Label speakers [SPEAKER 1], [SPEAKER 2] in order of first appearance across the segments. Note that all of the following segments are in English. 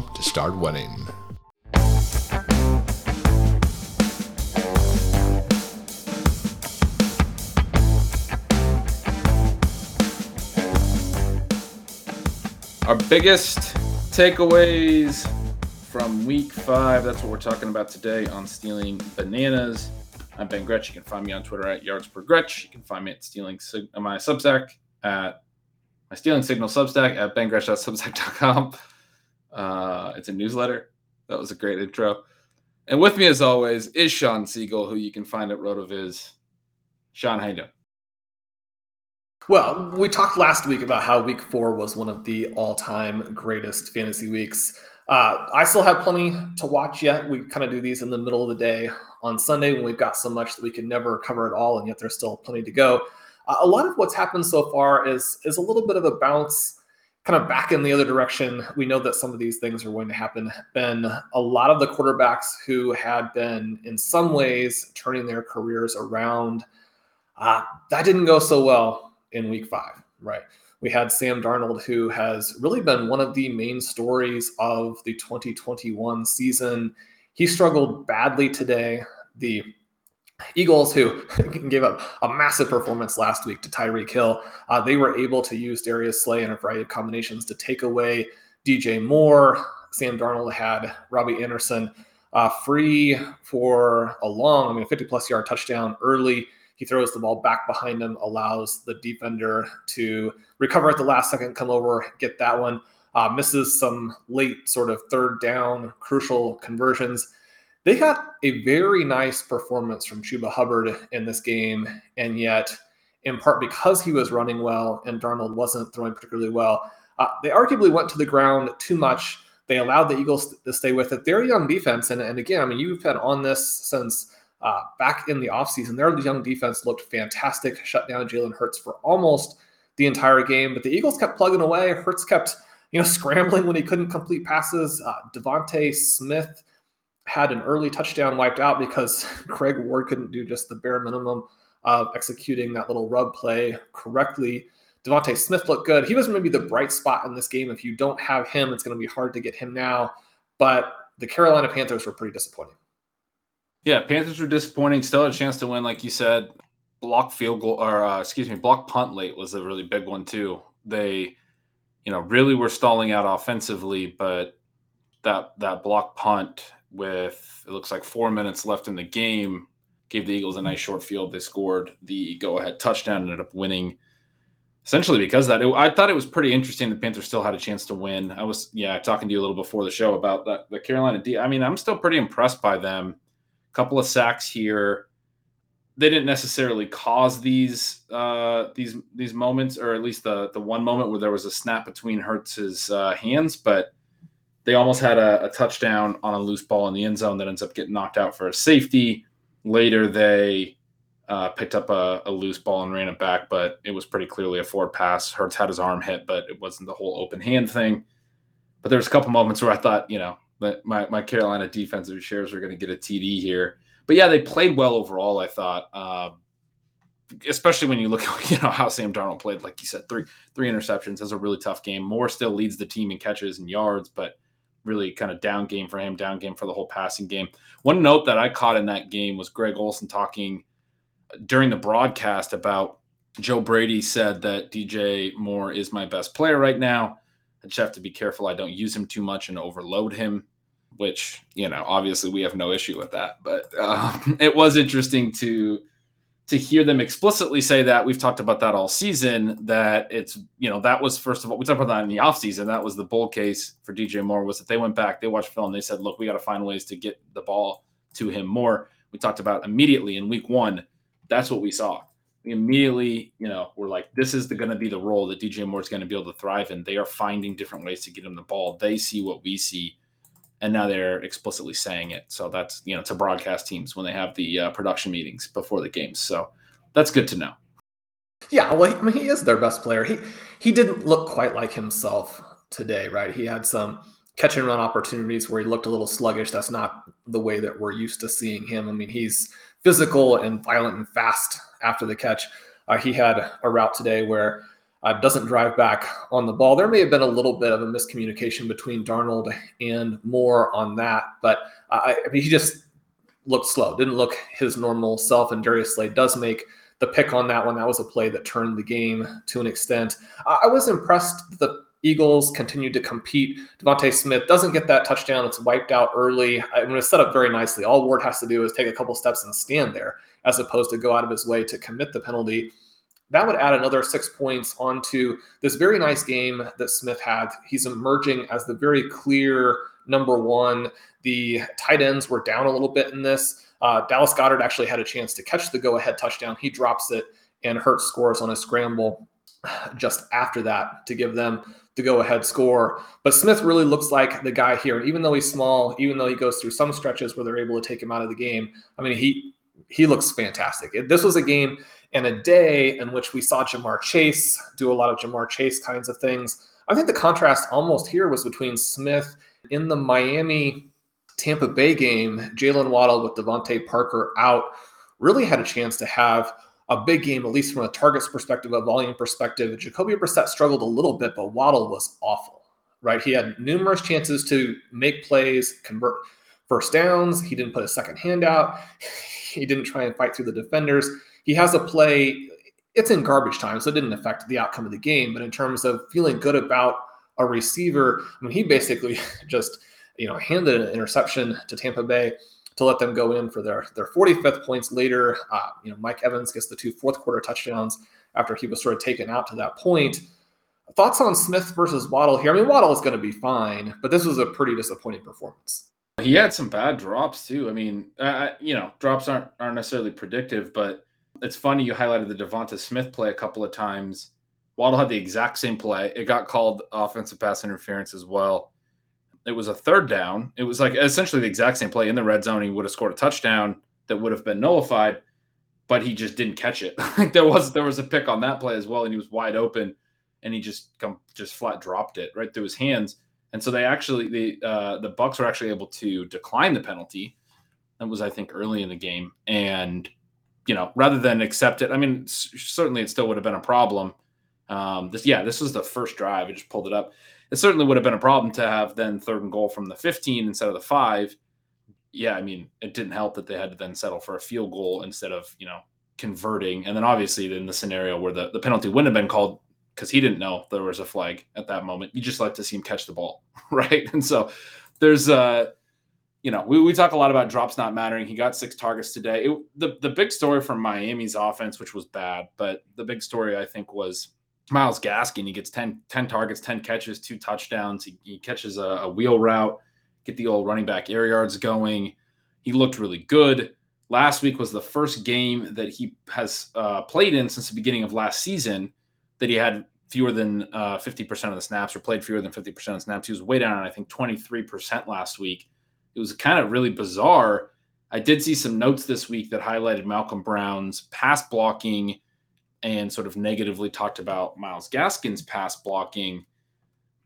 [SPEAKER 1] to start winning.
[SPEAKER 2] Our biggest takeaways from week five. That's what we're talking about today on Stealing Bananas. I'm Ben Gretch. You can find me on Twitter at yards per Gretch. You can find me at stealing Sig- my Substack at my stealing signal Substack at bengretch.substack.com. Uh, it's a newsletter. That was a great intro. And with me, as always, is Shawn Siegele, who you can find at RotoViz. Shawn, how you doing?
[SPEAKER 3] Well, we talked last week about how week four was one of the all time greatest fantasy weeks. Uh, I still have plenty to watch yet. We kind of do these in the middle of the day on Sunday when we've got so much that we can never cover it all, and yet there's still plenty to go. Uh, a lot of what's happened so far is is a little bit of a bounce, kind of back in the other direction. We know that some of these things are going to happen. Been a lot of the quarterbacks who had been in some ways turning their careers around. Uh, that didn't go so well in week five, right? We had Sam Darnold, who has really been one of the main stories of the 2021 season. He struggled badly today. The Eagles, who gave up a massive performance last week to Tyreek Hill, uh, they were able to use Darius Slay in a variety of combinations to take away DJ Moore. Sam Darnold had Robbie Anderson uh, free for a long, I mean, 50 plus yard touchdown early he throws the ball back behind him, allows the defender to recover at the last second, come over, get that one. Uh, misses some late sort of third down crucial conversions. They got a very nice performance from Chuba Hubbard in this game, and yet, in part because he was running well and Darnold wasn't throwing particularly well, uh, they arguably went to the ground too much. They allowed the Eagles to stay with it. They're a young defense, and, and again, I mean, you've been on this since uh, back in the offseason, their young defense looked fantastic, shut down Jalen Hurts for almost the entire game. But the Eagles kept plugging away. Hurts kept, you know, scrambling when he couldn't complete passes. Uh, DeVonta Smith had an early touchdown wiped out because Greg Ward couldn't do just the bare minimum of executing that little rub play correctly. DeVonta Smith looked good. He was maybe the bright spot in this game. If you don't have him, it's going to be hard to get him now. But the Carolina Panthers were pretty disappointing.
[SPEAKER 2] Yeah, Panthers were disappointing. Still had a chance to win, like you said. Block field goal, or uh, excuse me, block punt late was a really big one too. They, you know, really were stalling out offensively, but that that block punt with it looks like four minutes left in the game gave the Eagles a nice short field. They scored the go ahead touchdown, and ended up winning essentially because that. It, I thought it was pretty interesting. The Panthers still had a chance to win. I was yeah talking to you a little before the show about the Carolina D. I mean, I'm still pretty impressed by them A couple of sacks here. They didn't necessarily cause these uh, these these moments, or at least the the one moment where there was a snap between Hurts's uh, hands, but they almost had a, a, touchdown on a loose ball in the end zone that ends up getting knocked out for a safety. Later, they uh, picked up a, a, loose ball and ran it back, but it was pretty clearly a forward pass. Hurts had his arm hit, but it wasn't the whole open hand thing. But there's a couple moments where I thought, you know, my, my Carolina defensive shares were going to get a TD here. But yeah, they played well overall, I thought. Uh, especially when you look at you know how Sam Darnold played, like you said, three three interceptions. That's a really tough game. Moore still leads the team in catches and yards, but really kind of down game for him, down game for the whole passing game. One note that I caught in that game was Greg Olsen talking during the broadcast about Joe Brady said that DJ Moore is my best player right now. I just have to be careful I don't use him too much and overload him, which, you know, obviously we have no issue with that. But uh, it was interesting to to hear them explicitly say that we've talked about that all season that it's you know that was first of all we talked about that in the offseason. That was the bull case for dj moore was that they went back they watched film they said look we got to find ways to get the ball to him more. We talked about immediately in week one that's what we saw. We immediately you know we're like this is going to be the role that dj moore is going to be able to thrive in. They are finding different ways to get him the ball. They see what we see and now they're explicitly saying it. So that's you know to broadcast teams when they have the uh, production meetings before the games. So that's good to know.
[SPEAKER 3] Yeah, well, I mean, he is their best player. He he didn't look quite like himself today, right? He had some catch and run opportunities where he looked a little sluggish. That's not the way that we're used to seeing him. I mean, he's physical and violent and fast after the catch. Uh, he had a route today where uh, doesn't drive back on the ball. There may have been a little bit of a miscommunication between Darnold and Moore on that, but I, I mean, he just looked slow, didn't look his normal self. And Darius Slay does make the pick on that one. That was a play that turned the game to an extent. I was impressed that the Eagles continued to compete. DeVonta Smith doesn't get that touchdown. It's wiped out early. I mean, it's set up very nicely. All Ward has to do is take a couple steps and stand there, as opposed to go out of his way to commit the penalty that would add another six points onto this very nice game that Smith had. He's emerging as the very clear number one. The tight ends were down a little bit in this. Uh, Dallas Goedert actually had a chance to catch the go ahead touchdown. He drops it, and Hurts scores on a scramble just after that to give them the go ahead score. But Smith really looks like the guy here. And even though he's small, even though he goes through some stretches where they're able to take him out of the game, I mean, he he looks fantastic. This was a game and a day in which we saw Ja'Marr Chase do a lot of Ja'Marr Chase kinds of things. I think the contrast almost here was between Smith in the Miami Tampa Bay game, Jaylen Waddle with DeVante Parker out, really had a chance to have a big game, at least from a targets perspective, a volume perspective. Jacoby Brissett struggled a little bit, but Waddle was awful, right? He had numerous chances to make plays, convert first downs. He didn't put a second hand out. He didn't try and fight through the defenders he has a play. It's in garbage time, so it didn't affect the outcome of the game. But in terms of feeling good about a receiver, I mean, he basically just you know handed an interception to Tampa Bay to let them go in for their their 45th points later. Uh, you know, Mike Evans gets the two fourth quarter touchdowns after he was sort of taken out to that point. Thoughts on Smith versus Waddle here? I mean, Waddle is going to be fine, but this was a pretty disappointing performance.
[SPEAKER 2] He had some bad drops too. I mean, uh, you know, drops aren't aren't necessarily predictive, but it's funny you highlighted the DeVonta Smith play a couple of times. Waddle had the exact same play. It got called offensive pass interference as well. It was a third down. It was like essentially the exact same play in the red zone. He would have scored a touchdown that would have been nullified, but he just didn't catch it. Like there was there was a pick on that play as well, and he was wide open, and he just come just flat dropped it right through his hands. And so they actually the uh, the Bucs were actually able to decline the penalty. That was I think early in the game, and you know, rather than accept it, I mean, certainly it still would have been a problem. Um, this, yeah, this was the first drive. I just pulled it up. It certainly would have been a problem to have then third and goal from the 15 instead of the five. Yeah, I mean, it didn't help that they had to then settle for a field goal instead of, you know, converting. And then obviously in the scenario where the, the penalty wouldn't have been called because he didn't know there was a flag at that moment, you just like to see him catch the ball. Right. And so there's, uh, you know, we, we talk a lot about drops not mattering. He got six targets today. It, the the big story from Miami's offense, which was bad, but the big story I think was Myles Gaskin. He gets 10, 10 targets, 10 catches, two touchdowns. He, he catches a, a, wheel route, get the old running back air yards going. He looked really good. Last week was the first game that he has uh, played in since the beginning of last season that he had fewer than uh, 50% of the snaps or played fewer than 50% of the snaps. He was way down, I think, 23% last week it was kind of really bizarre. I did see some notes this week that highlighted Malcolm Brown's pass blocking and sort of negatively talked about Myles Gaskin's pass blocking.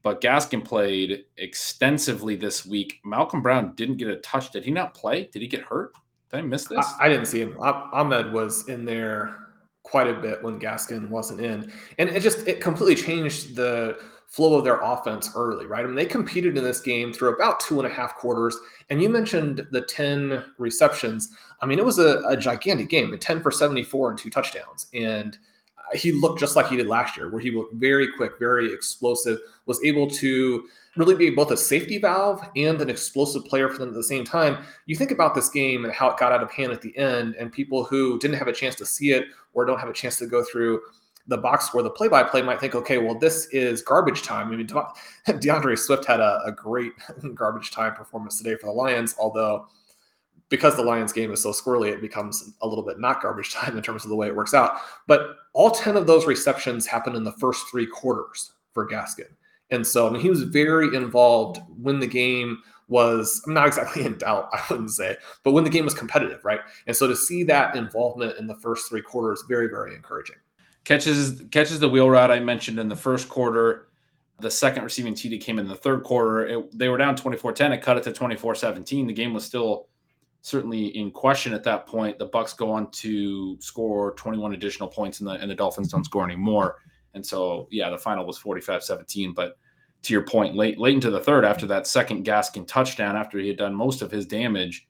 [SPEAKER 2] But Gaskin played extensively this week. Malcolm Brown didn't get a touch. Did he not play? Did he get hurt? Did I miss this?
[SPEAKER 3] I, I didn't see him. Ahmed was in there quite a bit when Gaskin wasn't in, and it just it completely changed the flow of their offense early, right? I mean, they competed in this game through about two and a half quarters. And you mentioned the 10 receptions. I mean, it was a, a gigantic game, a 10 for 74 and two touchdowns. And uh, he looked just like he did last year, where he looked very quick, very explosive, was able to really be both a safety valve and an explosive player for them at the same time. You think about this game and how it got out of hand at the end, and people who didn't have a chance to see it or don't have a chance to go through the box score, the play by play might think, okay, well, this is garbage time. I mean, DeAndre Swift had a, a great garbage time performance today for the Lions, although because the Lions game is so squirrely, it becomes a little bit not garbage time in terms of the way it works out. But all 10 of those receptions happened in the first three quarters for Gaskin. And so I mean, he was very involved when the game was, I'm not exactly in doubt, I wouldn't say, but when the game was competitive, right? And so to see that involvement in the first three quarters, very, very encouraging.
[SPEAKER 2] Catches catches the wheel route I mentioned in the first quarter. The second receiving TD came in the third quarter. It, they were down 24-10. It cut it to 24-17. The game was still certainly in question at that point. The Bucs go on to score 21 additional points, and the and the Dolphins don't score anymore. And so, yeah, the final was 45-17. But to your point, late late into the third, after that second Gaskin touchdown, after he had done most of his damage,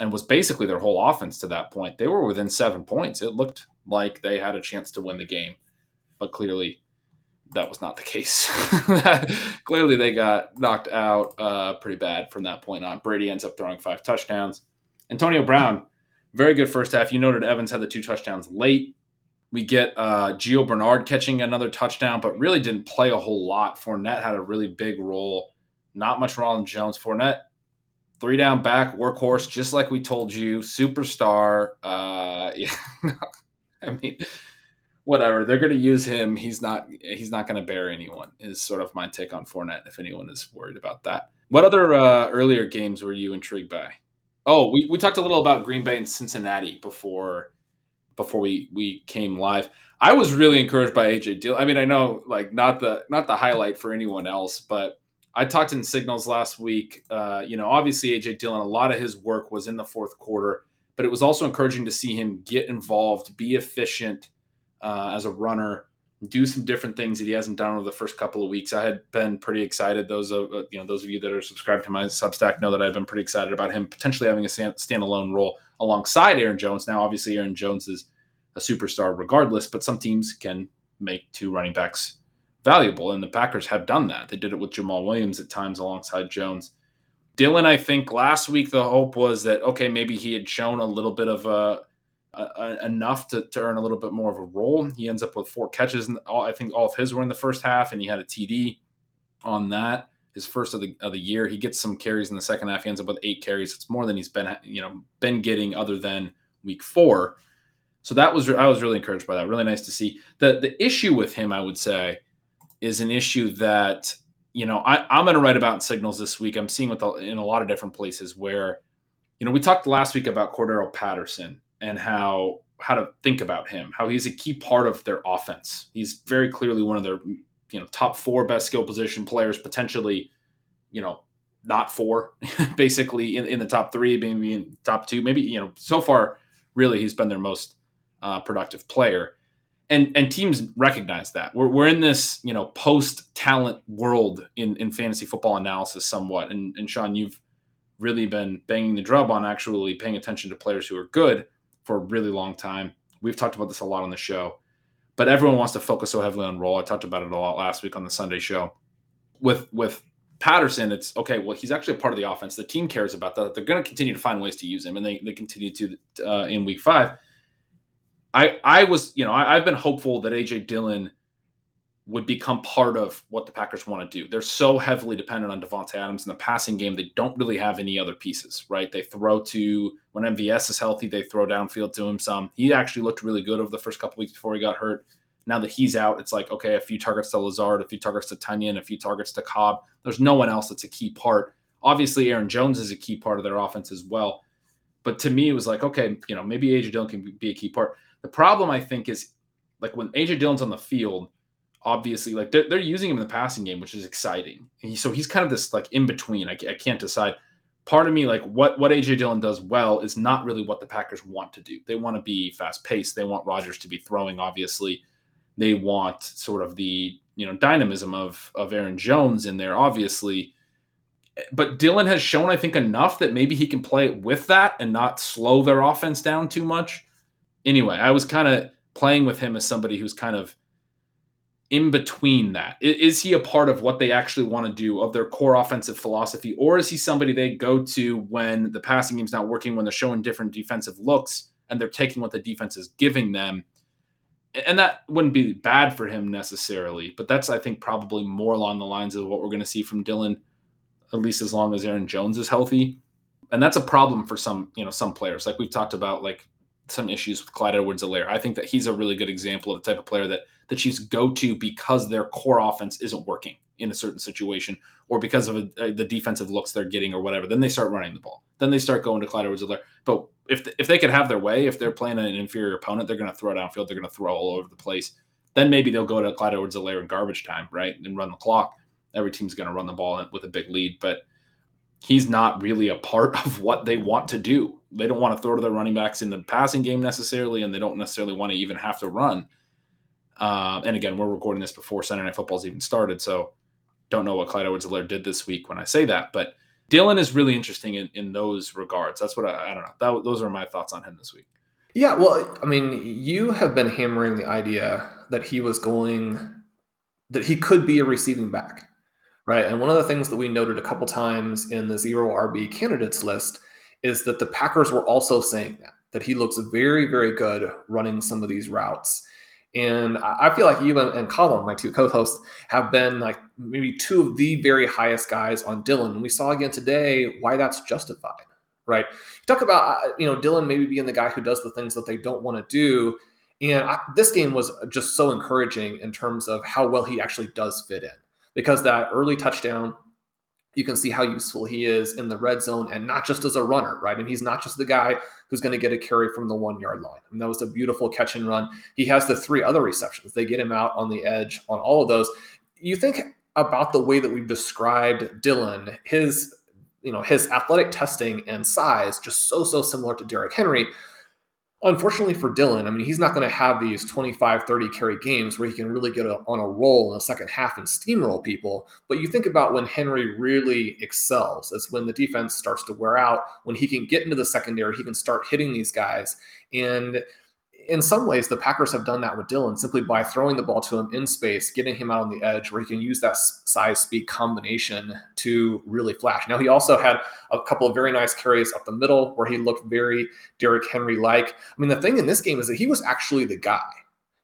[SPEAKER 2] and was basically their whole offense to that point, they were within seven points. It looked like they had a chance to win the game, but clearly that was not the case. clearly they got knocked out uh, pretty bad from that point on. Brady ends up throwing five touchdowns. Antonio Brown, very good first half. You noted Evans had the two touchdowns late. We get uh, Gio Bernard catching another touchdown, but really didn't play a whole lot. Fournette had a really big role. Not much Ronald Jones. Fournette, three down back, workhorse, just like we told you, superstar. Uh, yeah. I mean, whatever. They're going to use him. He's not. He's not going to bear anyone. Is sort of my take on Fournette. If anyone is worried about that. What other uh, earlier games were you intrigued by? Oh, we, we talked a little about Green Bay and Cincinnati before before we we came live. I was really encouraged by AJ Dillon. I mean, I know like not the not the highlight for anyone else, but I talked in signals last week. Uh, you know, obviously AJ Dillon, a lot of his work was in the fourth quarter but it was also encouraging to see him get involved, be efficient uh, as a runner, do some different things that he hasn't done over the first couple of weeks. I had been pretty excited. Those of uh, you know those of you that are subscribed to my Substack know that I've been pretty excited about him potentially having a stand, standalone role alongside Aaron Jones. Now, obviously, Aaron Jones is a superstar regardless, but some teams can make two running backs valuable, and the Packers have done that. They did it with Jamaal Williams at times alongside Jones. Dillon, I think last week the hope was that okay, maybe he had shown a little bit of a, a, a enough to, to earn a little bit more of a role. He ends up with four catches, and I think all of his were in the first half, and he had a TD on that. His first of the of the year, he gets some carries in the second half. He ends up with eight carries. It's more than he's been you know been getting other than week four. So that was I was really encouraged by that. Really nice to see. the The issue with him, I would say, is an issue that you know, I, I'm going to write about signals this week. I'm seeing with the, in a lot of different places where, you know, we talked last week about Cordarrelle Patterson and how how to think about him, how he's a key part of their offense. He's very clearly one of their, you know, top four best skill position players, potentially, you know, not four, basically in, in the top three, maybe in top two, maybe, you know, so far, really, he's been their most uh, productive player and and teams recognize that. We're, we're in this you know post talent world in in fantasy football analysis somewhat. And and Shawn you've really been banging the drum on actually paying attention to players who are good for a really long time. We've talked about this a lot on the show but everyone wants to focus so heavily on role i talked about it a lot last week on the sunday show. With with patterson it's okay well he's actually a part of the offense. The team cares about that. They're going to continue to find ways to use him and they, they continue to uh, in week five I I was you know I, have been hopeful that AJ Dillon would become part of what the Packers want to do. They're so heavily dependent on Davante Adams in the passing game. They don't really have any other pieces, right? They throw to when MVS is healthy, they throw downfield to him some. He actually looked really good over the first couple weeks before he got hurt. Now that he's out, it's like okay, a few targets to Lazard, a few targets to Tonyan, a few targets to Cobb. There's no one else that's a key part. Obviously, Aaron Jones is a key part of their offense as well But to me, it was like, okay, you know, maybe AJ Dillon can be a key part. The problem I think is like when AJ Dillon's on the field, obviously, like they're, they're using him in the passing game, which is exciting. He, so he's kind of this like in between. I, I can't decide. Part of me, like what what AJ Dillon does well, is not really what the Packers want to do. They want to be fast paced. They want Rodgers to be throwing. Obviously, they want sort of the you know dynamism of of Aaron Jones in there. Obviously, but Dillon has shown, I think, enough that maybe he can play with that and not slow their offense down too much. Anyway, I was kind of playing with him as somebody who's kind of in between that. Is he a part of what they actually want to do of their core offensive philosophy, or is he somebody they go to when the passing game's not working, when they're showing different defensive looks and they're taking what the defense is giving them? And that wouldn't be bad for him necessarily, but that's, I think, probably more along the lines of what we're going to see from Dillon, at least as long as Aaron Jones is healthy. And that's a problem for some, you know, some players. Like we've talked about, like some issues with Clyde Edwards-Helaire. I think that he's a really good example of the type of player that the Chiefs go to because their core offense isn't working in a certain situation or because of a, a, the defensive looks they're getting or whatever. Then they start running the ball. Then they start going to Clyde Edwards-Helaire. But if, the, if they could have their way, if they're playing an inferior opponent, they're going to throw downfield. They're going to throw all over the place. Then maybe they'll go to Clyde Edwards-Helaire in garbage time, right? And run the clock every team's going to run the ball with a big lead, but he's not really a part of what they want to do. They don't want to throw to their running backs in the passing game necessarily, and they don't necessarily want to even have to run. Uh, and again, we're recording this before Sunday Night Football's even started, so don't know what Clyde Edwards-Helaire did this week when I say that, but Dillon is really interesting in, in those regards. That's what I, I don't know. That, those are my thoughts on him this week.
[SPEAKER 3] Yeah, well, I mean, you have been hammering the idea that he was going, that he could be a receiving back right? And one of the things that we noted a couple times in the zero RB candidates list is that the Packers were also saying that that he looks very, very good running some of these routes. And I feel like you and Colin, my two co-hosts, have been like maybe two of the very highest guys on Dillon. And we saw again today why that's justified, right? You talk about uh, you know Dillon maybe being the guy who does the things that they don't want to do. And I, this game was just so encouraging in terms of how well he actually does fit in because that early touchdown, you can see how useful he is in the red zone and not just as a runner, right? And he's not just the guy who's going to get a carry from the one yard line. And that was a beautiful catch and run. He has the three other receptions. They get him out on the edge on all of those. You think about the way that we've described Dillon, his you know his athletic testing and size just so so similar to Derrick Henry Unfortunately for Dillon, I mean, he's not going to have these 25, 30 carry games where he can really get a, on a roll in the second half and steamroll people. But you think about when Henry really excels, is when the defense starts to wear out, when he can get into the secondary, he can start hitting these guys. And in some ways, the Packers have done that with Dillon simply by throwing the ball to him in space, getting him out on the edge where he can use that size speed combination to really flash. Now, he also had a couple of very nice carries up the middle where he looked very Derrick Henry like. I mean, the thing in this game is that he was actually the guy,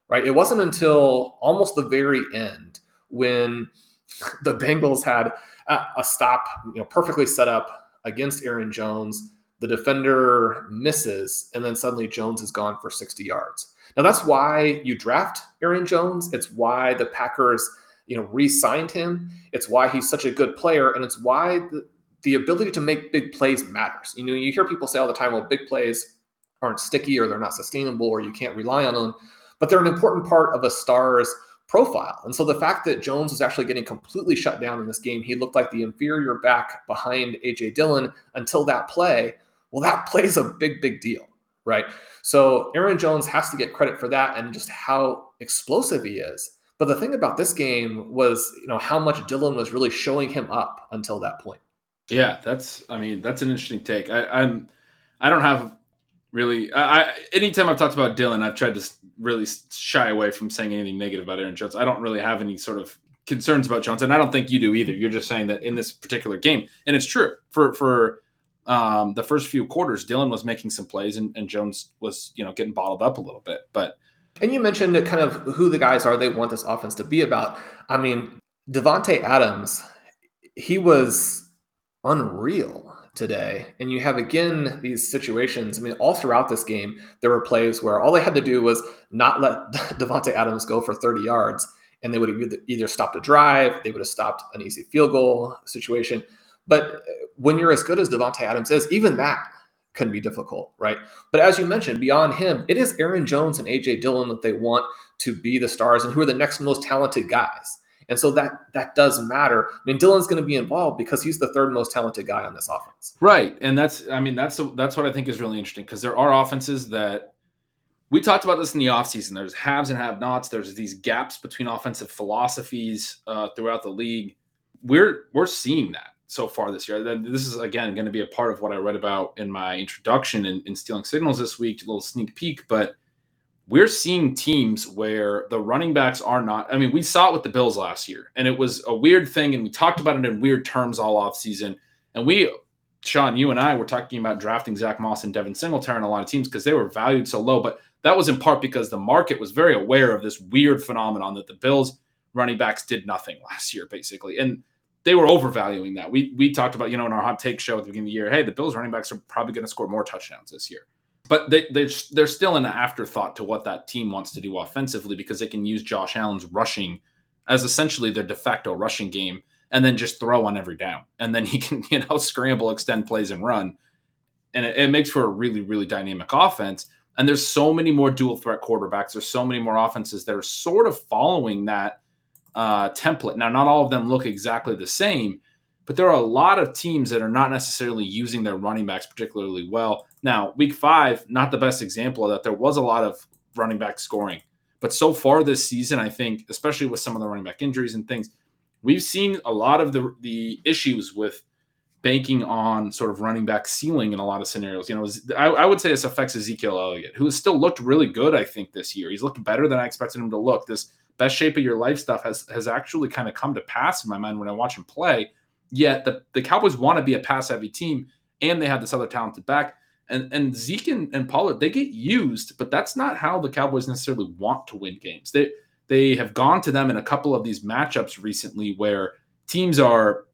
[SPEAKER 3] right? It wasn't until almost the very end when the Bengals had a stop, you know, perfectly set up against Aaron Jones the defender misses, and then suddenly Jones is gone for 60 yards. Now that's why you draft Aaron Jones. It's why the Packers, you know, re-signed him. It's why he's such a good player, and it's why the, the ability to make big plays matters. You know, you hear people say all the time, well, big plays aren't sticky or they're not sustainable or you can't rely on them, but they're an important part of a star's profile. And so the fact that Jones was actually getting completely shut down in this game, he looked like the inferior back behind AJ Dillon until that play well, that plays a big, big deal, right? So Aaron Jones has to get credit for that and just how explosive he is. But the thing about this game was, you know, how much Dillon was really showing him up until that point.
[SPEAKER 2] Yeah, that's. I mean, that's an interesting take. I, I'm. I don't have really. I, I anytime I've talked about Dillon, I've tried to really shy away from saying anything negative about Aaron Jones. I don't really have any sort of concerns about Jones, and I don't think you do either. You're just saying that in this particular game, and it's true for for um, the first few quarters, Dillon was making some plays and, and Jones was, you know, getting bottled up a little bit. But
[SPEAKER 3] and you mentioned kind of who the guys are they want this offense to be about. I mean, Davante Adams, he was unreal today. And you have again these situations. I mean, all throughout this game, there were plays where all they had to do was not let Davante Adams go for 30 yards, and they would have either stopped a drive, they would have stopped an easy field goal situation. But when you're as good as Davante Adams is, even that can be difficult, right? But as you mentioned, beyond him, it is Aaron Jones and AJ Dillon that they want to be the stars and who are the next most talented guys. And so that that does matter. I mean, Dillon's going to be involved because he's the third most talented guy on this offense.
[SPEAKER 2] Right, and that's I mean that's that's what I think is really interesting because there are offenses that we talked about this in the offseason. There's haves and have-nots. There's these gaps between offensive philosophies uh, throughout the league. We're we're seeing that so far this year. This is again going to be a part of what I read about in my introduction in, in stealing signals this week, a little sneak peek, but we're seeing teams where the running backs are not. I mean, we saw it with the Bills last year, and it was a weird thing, and we talked about it in weird terms all off season. And we, Shawn, you and I were talking about drafting Zach Moss and Devin Singletary on a lot of teams because they were valued so low. But that was in part because the market was very aware of this weird phenomenon that the Bills running backs did nothing last year, basically. And they were overvaluing that. We we talked about, you know, in our hot take show at the beginning of the year, hey, the Bills running backs are probably going to score more touchdowns this year. But they, they, they're still an afterthought to what that team wants to do offensively because they can use Josh Allen's rushing as essentially their de facto rushing game and then just throw on every down. And then he can, you know, scramble, extend plays, and run. And it, it makes for a really, really dynamic offense. And there's so many more dual threat quarterbacks. There's so many more offenses that are sort of following that uh, template. Now, not all of them look exactly the same, but there are a lot of teams that are not necessarily using their running backs particularly well. Now, week five, not the best example of that. There was a lot of running back scoring, but so far this season, I think, especially with some of the running back injuries and things, we've seen a lot of the the issues with banking on sort of running back ceiling in a lot of scenarios. You know, I, I would say this affects Ezekiel Elliott, who has still looked really good, I think, this year. He's looked better than I expected him to look. This best shape of your life stuff has has actually kind of come to pass in my mind when I watch him play. Yet the, the Cowboys want to be a pass heavy team, and they have this other talented back. And and Zeke and, and Pollard, they get used, but that's not how the Cowboys necessarily want to win games. They they have gone to them in a couple of these matchups recently where teams are,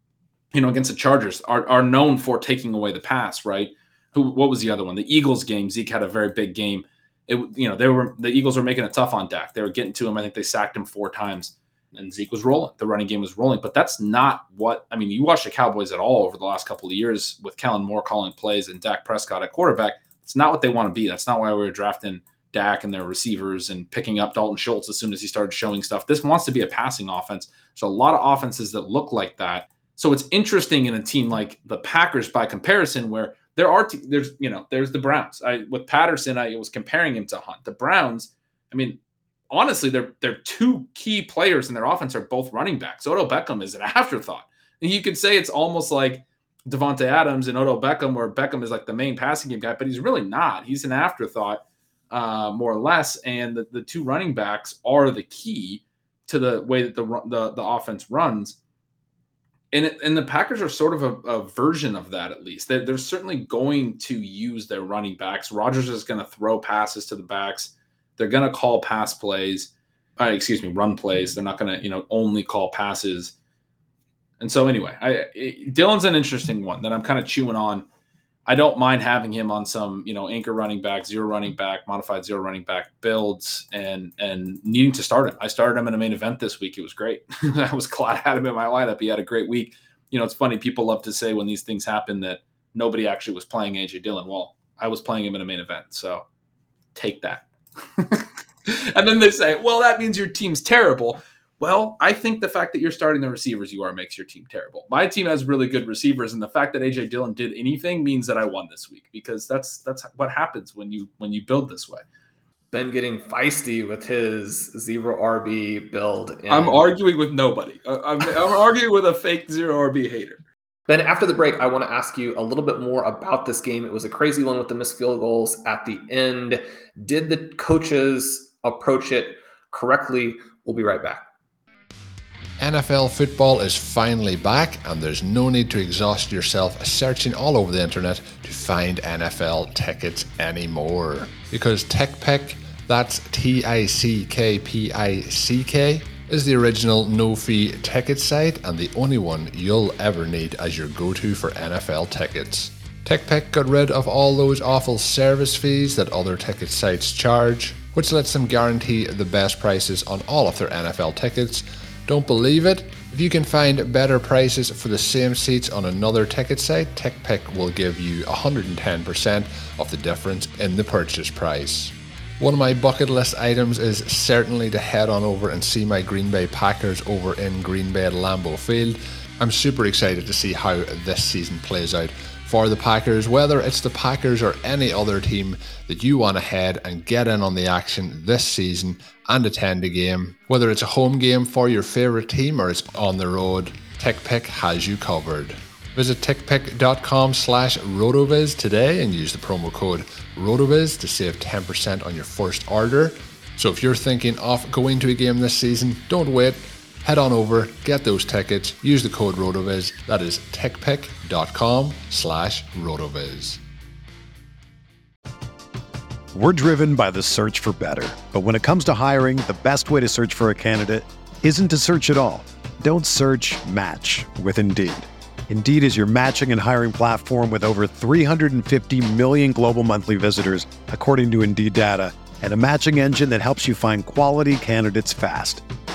[SPEAKER 2] you know, against the Chargers are, are known for taking away the pass, right? Who what was the other one? The Eagles game. Zeke had a very big game. It you know, they were the Eagles were making it tough on Dak. They were getting to him. I think they sacked him four times and Zeke was rolling. The running game was rolling, but that's not what I mean. You watch the Cowboys at all over the last couple of years with Kellen Moore calling plays and Dak Prescott at quarterback. It's not what they want to be. That's not why we were drafting Dak and their receivers and picking up Dalton Schultz as soon as he started showing stuff. This wants to be a passing offense. So a lot of offenses that look like that. So it's interesting in a team like the Packers by comparison, where there are t- there's you know there's the Browns. I with Patterson, I was comparing him to Hunt. The Browns, I mean, honestly, they're they're two key players in their offense are both running backs. Odell Beckham is an afterthought. And you could say it's almost like Davante Adams and Odell Beckham, where Beckham is like the main passing game guy, but he's really not. He's an afterthought, uh, more or less. And the, the two running backs are the key to the way that the the, the offense runs. And, it, and the Packers are sort of a, a version of that, at least. They're, they're certainly going to use their running backs. Rodgers is going to throw passes to the backs they're going to call pass plays, uh, excuse me, run plays. They're not going to, you know, only call passes. And so anyway, I it, Dillon's an interesting one that I'm kind of chewing on. I don't mind having him on some, you know, anchor running back, zero running back, modified zero running back builds, and and needing to start him. I started him in a main event this week. It was great. I was glad I had him in my lineup. He had a great week. You know, it's funny. People love to say when these things happen that nobody actually was playing AJ Dillon. Well, I was playing him in a main event, so take that. and then they say, well, that means your team's terrible. Well, I think the fact that you're starting the receivers you are makes your team terrible. My team has really good receivers, and the fact that AJ Dillon did anything means that I won this week because that's that's what happens when you when you build this way.
[SPEAKER 3] Ben getting feisty with his zero RB build.
[SPEAKER 2] And... I'm arguing with nobody. Uh, I'm, I'm arguing with a fake zero RB hater.
[SPEAKER 3] Then after the break, I want to ask you a little bit more about this game. It was a crazy one with the missed field goals at the end. Did the coaches approach it correctly? We'll be right back.
[SPEAKER 1] NFL football is finally back, and there's no need to exhaust yourself searching all over the internet to find NFL tickets anymore. Because TickPick, that's T I C K P I C K, is the original no fee ticket site and the only one you'll ever need as your go to for NFL tickets. TickPick got rid of all those awful service fees that other ticket sites charge, which lets them guarantee the best prices on all of their NFL tickets Don't believe it? If you can find better prices for the same seats on another ticket site, TickPick will give you 110% of the difference in the purchase price. One of my bucket list items is certainly to head on over and see my Green Bay Packers over in Green Bay at Lambeau Field. I'm super excited to see how this season plays out for the Packers, whether it's the Packers or any other team that you want to head and get in on the action this season and attend a game. Whether it's a home game for your favourite team or it's on the road, TickPick has you covered. Visit tickpick.com slash rotoviz today and use the promo code rotoviz to save 10% on your first order. So if you're thinking of going to a game this season, don't wait head on over, get those tickets, use the code RotoViz. That is tickpick.com slash RotoViz.
[SPEAKER 4] We're driven by the search for better. But when it comes to hiring, the best way to search for a candidate isn't to search at all. Don't search match with Indeed. Indeed is your matching and hiring platform with over 350 million global monthly visitors, according to Indeed data, and a matching engine that helps you find quality candidates fast.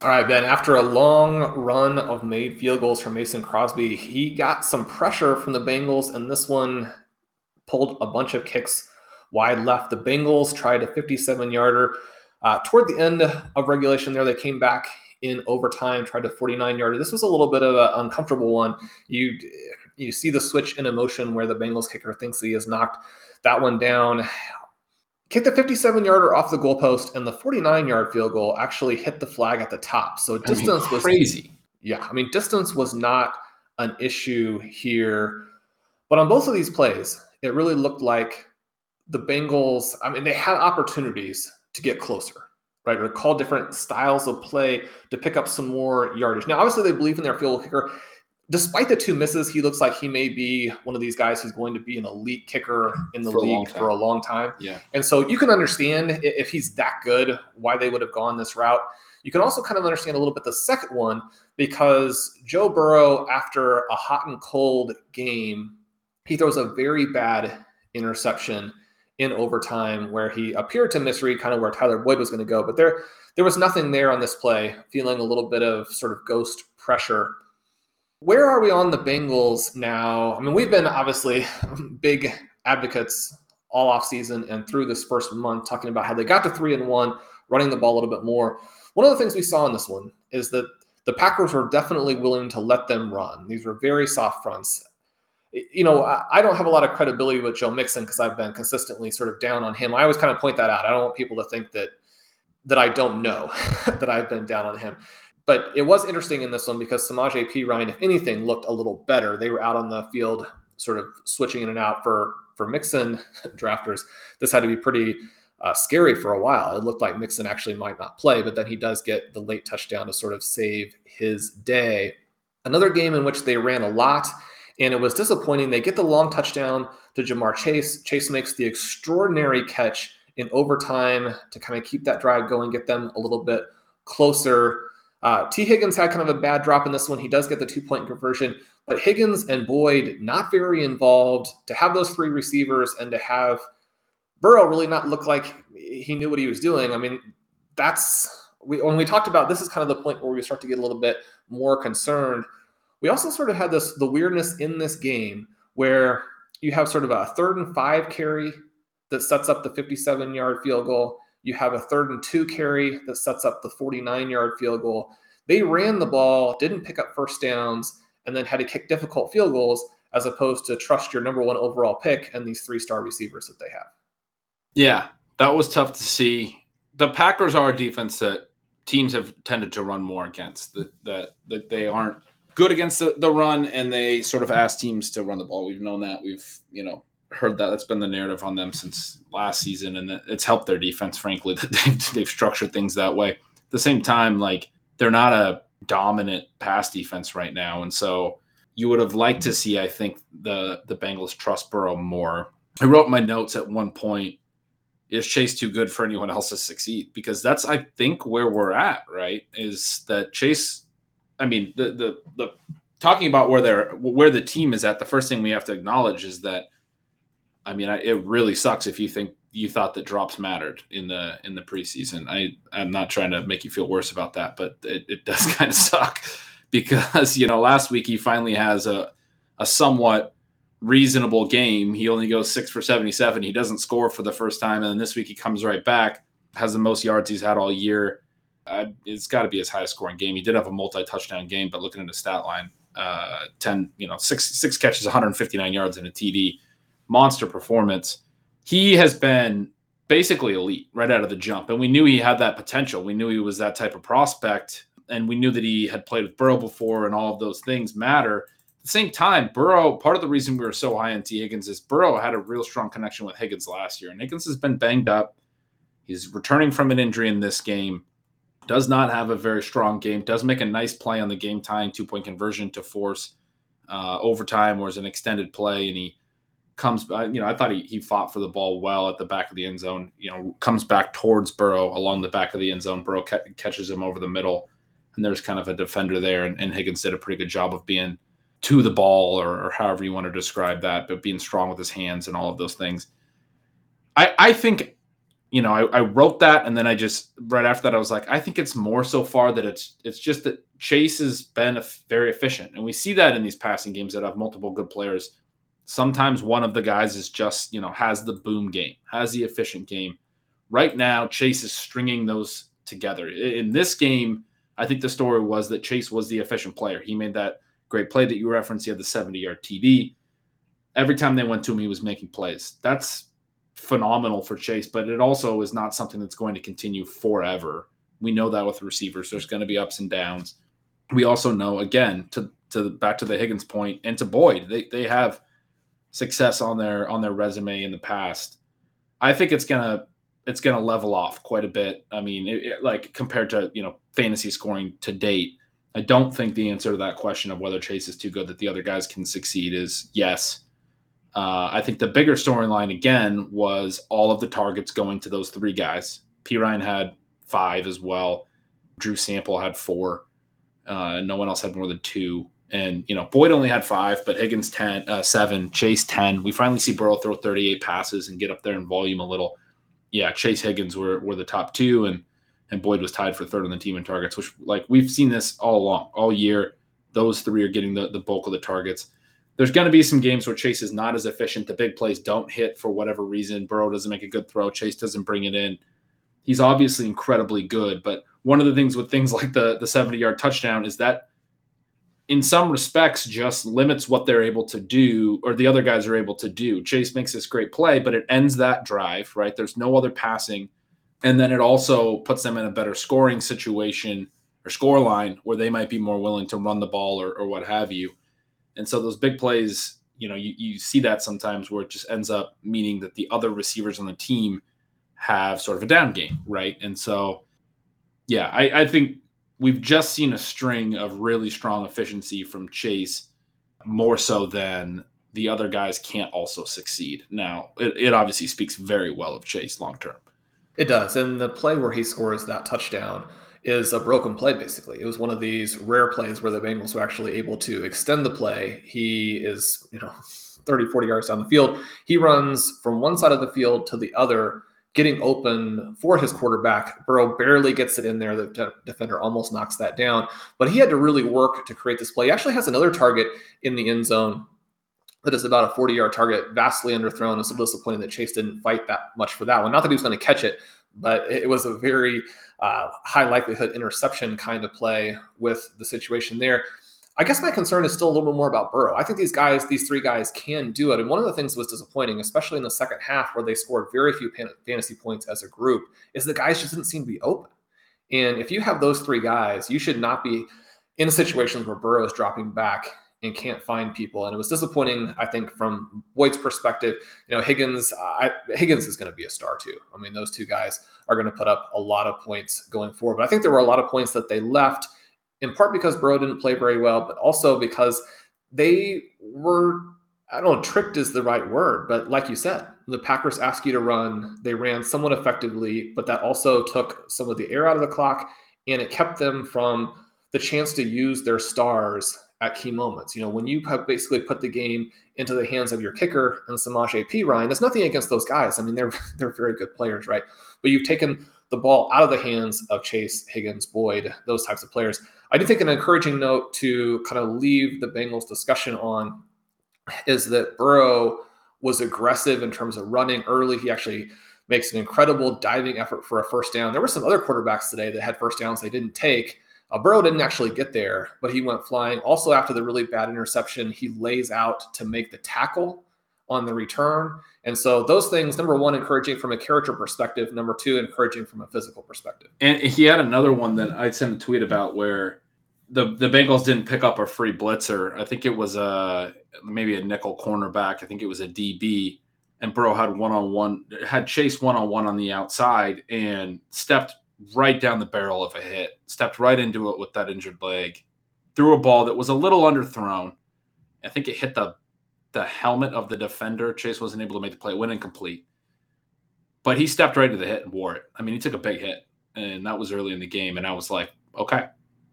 [SPEAKER 3] All right, Ben. After a long run of made field goals from Mason Crosby, he got some pressure from the Bengals, and this one pulled a bunch of kicks wide left. The Bengals tried a 57 yarder. Uh, toward the end of regulation, there they came back in overtime, tried a 49 yarder. This was a little bit of an uncomfortable one. You you see the switch in emotion where the Bengals kicker thinks he has knocked that one down kicked the 57 yarder off the goalpost, and the 49 yard field goal actually hit the flag at the top. So distance I mean, was
[SPEAKER 2] crazy.
[SPEAKER 3] Yeah, I mean distance was not an issue here, but on both of these plays, it really looked like the Bengals. I mean, they had opportunities to get closer. Right, or call different styles of play to pick up some more yardage. Now, obviously, they believe in their field goal kicker despite the two misses, he looks like he may be one of these guys who's going to be an elite kicker in the for league a for a long time.
[SPEAKER 2] Yeah.
[SPEAKER 3] And so you can understand if he's that good, why they would have gone this route. You can also kind of understand a little bit the second one because Joe Burrow, after a hot and cold game, he throws a very bad interception in overtime where he appeared to misread kind of where Tyler Boyd was going to go. But there, there was nothing there on this play, feeling a little bit of sort of ghost pressure where are we on the Bengals now? I mean, we've been obviously big advocates all off season and through this first month talking about how they got to three and one, running the ball a little bit more. One of the things we saw in this one is that the Packers were definitely willing to let them run. These were very soft fronts. You know, I don't have a lot of credibility with Joe Mixon because I've been consistently sort of down on him. I always kind of point that out. I don't want people to think that that I don't know that I've been down on him. But it was interesting in this one because Samaje Perine, if anything, looked a little better. They were out on the field, sort of switching in and out for for Mixon drafters. This had to be pretty uh, scary for a while. It looked like Mixon actually might not play, but then he does get the late touchdown to sort of save his day. Another game in which they ran a lot, and it was disappointing. They get the long touchdown to Ja'Marr Chase. Chase makes the extraordinary catch in overtime to kind of keep that drive going, get them a little bit closer uh, Tee Higgins had kind of a bad drop in this one. He does get the two point conversion, but Higgins and Boyd not very involved. To have those three receivers and to have Burrow really not look like he knew what he was doing. I mean, that's we, when we talked about this is kind of the point where we start to get a little bit more concerned. We also sort of had this the weirdness in this game where you have sort of a third and five carry that sets up the 57 yard field goal you have a third and two carry that sets up the 49 yard field goal. They ran the ball, didn't pick up first downs, and then had to kick difficult field goals as opposed to trust your number one overall pick and these three star receivers that they have.
[SPEAKER 2] Yeah. That was tough to see. The Packers are a defense that teams have tended to run more against. That that that they aren't good against the, the run, and they sort of ask teams to run the ball. We've known that. We've you know heard that. That's been the narrative on them since last season, and it's helped their defense. Frankly, that they've, they've structured things that way. At the same time, like they're not a dominant pass defense right now, and so you would have liked to see, I think, the the Bengals trust Burrow more. I wrote my notes at one point. Is Chase too good for anyone else to succeed? Because that's, I think, where we're at. Right? Is that Chase? I mean, the the the talking about where they're where the team is at. The first thing we have to acknowledge is that. I mean, I, it really sucks if you think you thought that drops mattered in the in the preseason. I I'm not trying to make you feel worse about that, but it, it does kind of suck because you know last week he finally has a a somewhat reasonable game. He only goes six for 77. He doesn't score for the first time. And then this week he comes right back, has the most yards he's had all year. Uh, it's got to be his highest scoring game. He did have a multi touchdown game, but looking at his stat line, uh, 10, you know, six, six catches, 159 yards in a TD, monster performance. He has been basically elite right out of the jump. And we knew he had that potential. We knew he was that type of prospect and we knew that he had played with Burrow before, and all of those things matter. At the same time, Burrow, part of the reason we were so high on Tee Higgins is Burrow had a real strong connection with Higgins last year, and Higgins has been banged up. He's returning from an injury in this game, does not have a very strong game, does make a nice play on the game tying two point conversion to force uh, overtime, or as an extended play, and he comes. You know, I thought he, he fought for the ball well at the back of the end zone. You know, comes back towards Burrow along the back of the end zone. Burrow ca- catches him over the middle and there's kind of a defender there, and, and Higgins did a pretty good job of being to the ball, or, or, however you want to describe that, but being strong with his hands and all of those things. I I think, you know, I, I wrote that, and then I just right after that I was like, I think it's more so far that it's it's just that Chase has been very efficient, and we see that in these passing games that have multiple good players. Sometimes one of the guys is just you know has the boom game, has the efficient game. Right now, Chase is stringing those together. In this game, I think the story was that Chase was the efficient player. He made that great play that you referenced. He had the 70 yard TD. Every time they went to him, he was making plays. That's phenomenal for Chase, but it also is not something that's going to continue forever. We know that with receivers, there's going to be ups and downs. We also know, again, to to back to the Higgins point and to Boyd, they they have success on their on their resume in the past. I think it's gonna it's to level off quite a bit. I mean, it, it, like compared to you know fantasy scoring to date, I don't think the answer to that question of whether Chase is too good that the other guys can succeed is yes. Uh, I think the bigger storyline again was all of the targets going to those three guys. Perine had five as well. Drew Sample had four. Uh, no one else had more than two. And you know, Boyd only had five, but Higgins ten, uh, seven, Chase ten. We finally see Burrow throw 38 passes and get up there in volume a little yeah, Chase Higgins were, were the top two, and and Boyd was tied for third on the team in targets, which like we've seen this all along, all year. Those three are getting the, the bulk of the targets. There's going to be some games where Chase is not as efficient. The big plays don't hit for whatever reason. Burrow doesn't make a good throw. Chase doesn't bring it in. He's obviously incredibly good, but one of the things with things like the the 70 yard touchdown is that in some respects just limits what they're able to do or the other guys are able to do. Chase makes this great play, but it ends that drive, right? There's no other passing. And then it also puts them in a better scoring situation or score line where they might be more willing to run the ball or, or what have you. And so those big plays, you know, you, you see that sometimes where it just ends up meaning that the other receivers on the team have sort of a down game, right? And so, yeah, I, I think we've just seen a string of really strong efficiency from Chase, more so than the other guys can't also succeed. Now, it, it obviously speaks very well of Chase long term.
[SPEAKER 3] It does. And the play where he scores that touchdown is a broken play, basically. It was one of these rare plays where the Bengals were actually able to extend the play. He is, you know, 30, 40 yards down the field. He runs from one side of the field to the other getting open for his quarterback. Burrow barely gets it in there. The defender almost knocks that down, but he had to really work to create this play. He actually has another target in the end zone that is about a 40 yard target, vastly underthrown. It's a little disappointing that Chase didn't fight that much for that one. Not that he was going to catch it, but it was a very uh, high likelihood interception kind of play with the situation there. I guess my concern is still a little bit more about Burrow. I think these guys, these three guys, can do it. And one of the things that was disappointing, especially in the second half, where they scored very few fantasy points as a group, is the guys just didn't seem to be open. And if you have those three guys, you should not be in situations where Burrow is dropping back and can't find people. And it was disappointing, I think, from Boyd's perspective. You know, Higgins, I, Higgins is going to be a star too. I mean, those two guys are going to put up a lot of points going forward. But I think there were a lot of points that they left, in part because Burrow didn't play very well, but also because they were. I don't know, tricked is the right word, but like you said, the Packers asked you to run. They ran somewhat effectively, but that also took some of the air out of the clock and it kept them from the chance to use their stars at key moments. You know, when you have basically put the game into the hands of your kicker and Samaje Perine, there's nothing against those guys. I mean, they're they're very good players, right? But you've taken the ball out of the hands of Chase, Higgins, Boyd, those types of players. I do think an encouraging note to kind of leave the Bengals discussion on is that Burrow was aggressive in terms of running early. He actually makes an incredible diving effort for a first down. There were some other quarterbacks today that had first downs they didn't take uh, Burrow didn't actually get there, but he went flying. Also, after the really bad interception, he lays out to make the tackle on the return. And so those things, number one, encouraging from a character perspective. Number two, encouraging from a physical perspective.
[SPEAKER 2] And he had another one that I sent a tweet about where the the Bengals didn't pick up a free blitzer. I think it was a maybe a nickel cornerback. I think it was a DB. And Burrow had one on one, had Chase one on one on the outside and stepped right down the barrel of a hit, stepped right into it with that injured leg, threw a ball that was a little underthrown. I think it hit the the helmet of the defender. Chase wasn't able to make the play, it went incomplete. But he stepped right to the hit and wore it. I mean, he took a big hit, and that was early in the game. And I was like, okay,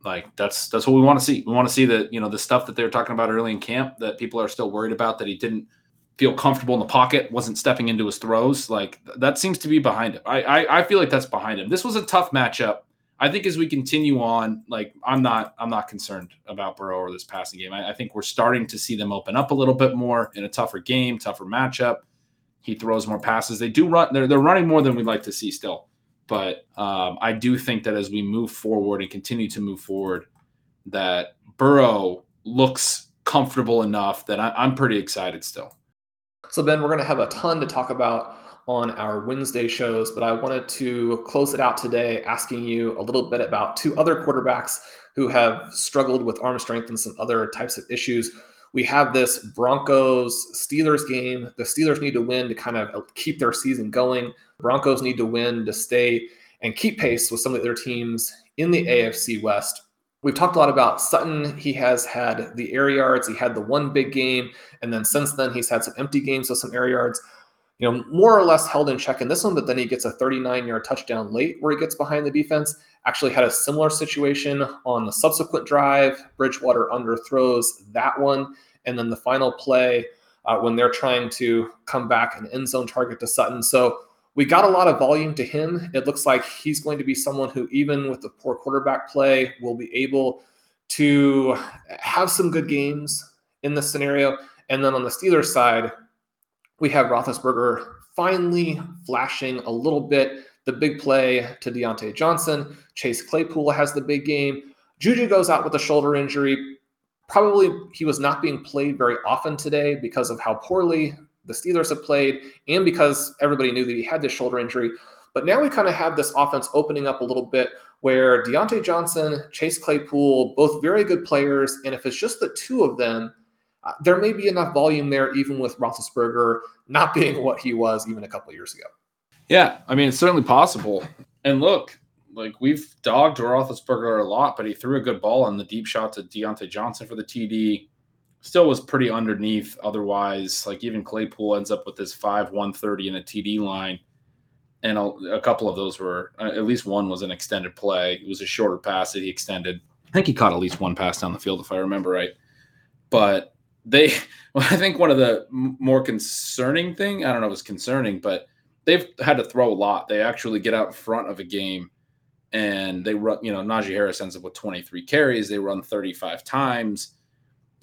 [SPEAKER 2] like that's that's what we want to see. We want to see that you know the stuff that they were talking about early in camp that people are still worried about that he didn't feel comfortable in the pocket, wasn't stepping into his throws. Like that seems to be behind him. I, I, I feel like that's behind him. This was a tough matchup. I think as we continue on, like I'm not I'm not concerned about Burrow or this passing game. I, I think we're starting to see them open up a little bit more in a tougher game, tougher matchup. He throws more passes. They do run. They're they're running more than we'd like to see still. But um, I do think that as we move forward and continue to move forward, that Burrow looks comfortable enough that I, I'm pretty excited still.
[SPEAKER 3] So, Ben, we're going to have a ton to talk about on our Wednesday shows, but I wanted to close it out today asking you a little bit about two other quarterbacks who have struggled with arm strength and some other types of issues. We have this Broncos Steelers game. The Steelers need to win to kind of keep their season going. Broncos need to win to stay and keep pace with some of their teams in the AFC West. We've talked a lot about Sutton. He has had the air yards. He had the one big game, and then since then he's had some empty games with some air yards. You know, more or less held in check in this one, but then he gets a 39-yard touchdown late where he gets behind the defense. Actually had a similar situation on the subsequent drive. Bridgewater underthrows that one, and then the final play uh, when they're trying to come back an end zone target to Sutton. So we got a lot of volume to him. It looks like he's going to be someone who, even with the poor quarterback play, will be able to have some good games in this scenario. And then on the Steelers side, we have Roethlisberger finally flashing a little bit. The big play to Diontae Johnson. Chase Claypool has the big game. Juju goes out with a shoulder injury. Probably he was not being played very often today because of how poorly the Steelers have played and because everybody knew that he had this shoulder injury. But now we kind of have this offense opening up a little bit where Diontae Johnson, Chase Claypool, both very good players. And if it's just the two of them, uh, there may be enough volume there, even with Roethlisberger not being what he was even a couple years ago.
[SPEAKER 2] Yeah, I mean, it's certainly possible. And look, like we've dogged Roethlisberger a lot, but he threw a good ball on the deep shot to Diontae Johnson for the TD still was pretty underneath otherwise. Like even Claypool ends up with this 5 130 in a TD line. And a, a couple of those were, uh, at least one was an extended play. It was a shorter pass that he extended. I think he caught at least one pass down the field, if I remember right. But they, well, I think one of the more concerning thing, I don't know if it's concerning, but they've had to throw a lot. They actually get out in front of a game and they run, you know, Najee Harris ends up with 23 carries. They run 35 times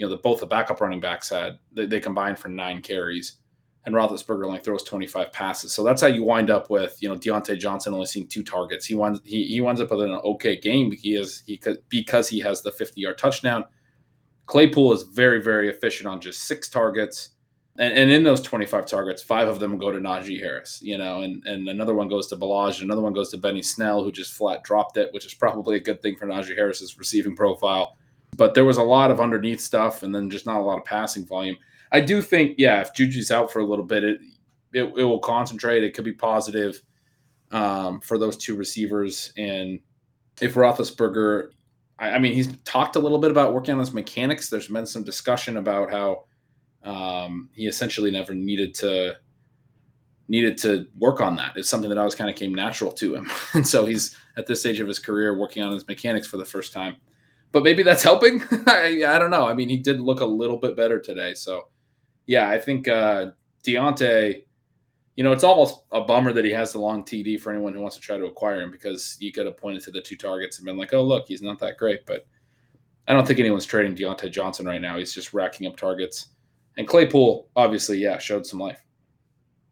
[SPEAKER 2] you know, the, both the backup running backs had, they, they combined for nine carries. And Roethlisberger only throws 25 passes. So that's how you wind up with, you know, Diontae Johnson only seeing two targets. He winds, he, he winds up with an okay game he, could, because he has the 50 yard touchdown. Claypool is very, very efficient on just six targets. And, and in those 25 targets, five of them go to Najee Harris, you know, and, and another one goes to Ballage, another one goes to Benny Snell, who just flat dropped it, which is probably a good thing for Najee Harris's receiving profile. But there was a lot of underneath stuff and then just not a lot of passing volume. I do think, yeah, if Juju's out for a little bit, it it, it will concentrate. It could be positive um, for those two receivers. And if Roethlisberger, I, I, mean, he's talked a little bit about working on his mechanics. There's been some discussion about how um, he essentially never needed to needed to work on that. It's something that always kind of came natural to him, and so he's at this stage of his career working on his mechanics for the first time. But maybe that's helping. I, I, don't know. I mean, he did look a little bit better today. So, yeah, I think uh, Diontae. You know, it's almost a bummer that he has the long TD for anyone who wants to try to acquire him because you could have pointed to the two targets and been like, "Oh, look, he's not that great." But I don't think anyone's trading Diontae Johnson right now. He's just racking up targets. And Claypool, obviously, yeah, showed some life.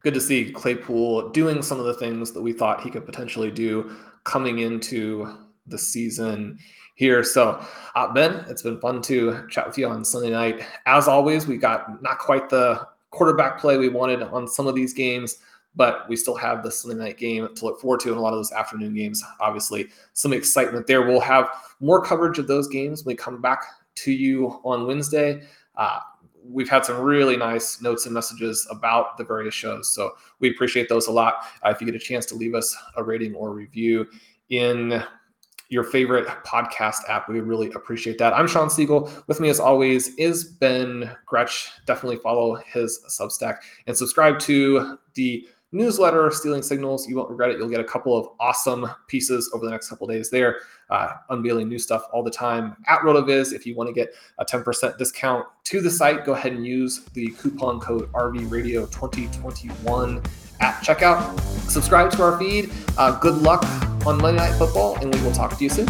[SPEAKER 3] Good to see Claypool doing some of the things that we thought he could potentially do coming into the season here. So, uh, Ben, it's been fun to chat with you on Sunday night. As always, we got not quite the quarterback play we wanted on some of these games, but we still have the Sunday night game to look forward to and a lot of those afternoon games. Obviously, some excitement there. We'll have more coverage of those games when we come back to you on Wednesday. Uh, we've had some really nice notes and messages about the various shows. So we appreciate those a lot. Uh, if you get a chance to leave us a rating or review in your favorite podcast app, we really appreciate that. I'm Shawn Siegele. With me, as always, is Ben Gretch. Definitely follow his Substack and subscribe to the newsletter, Stealing Signals. You won't regret it. You'll get a couple of awesome pieces over the next couple days there, uh, unveiling new stuff all the time at RotoViz. If you want to get a 10% discount to the site, go ahead and use the coupon code RVRadio2021 at checkout. Subscribe to our feed. Uh, good luck on Monday Night Football, and we will talk to you soon.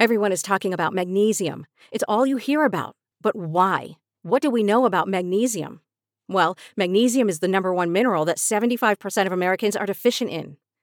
[SPEAKER 5] Everyone is talking about magnesium. It's all you hear about. But why? What do we know about magnesium? Well, magnesium is the number one mineral that 75% of Americans are deficient in.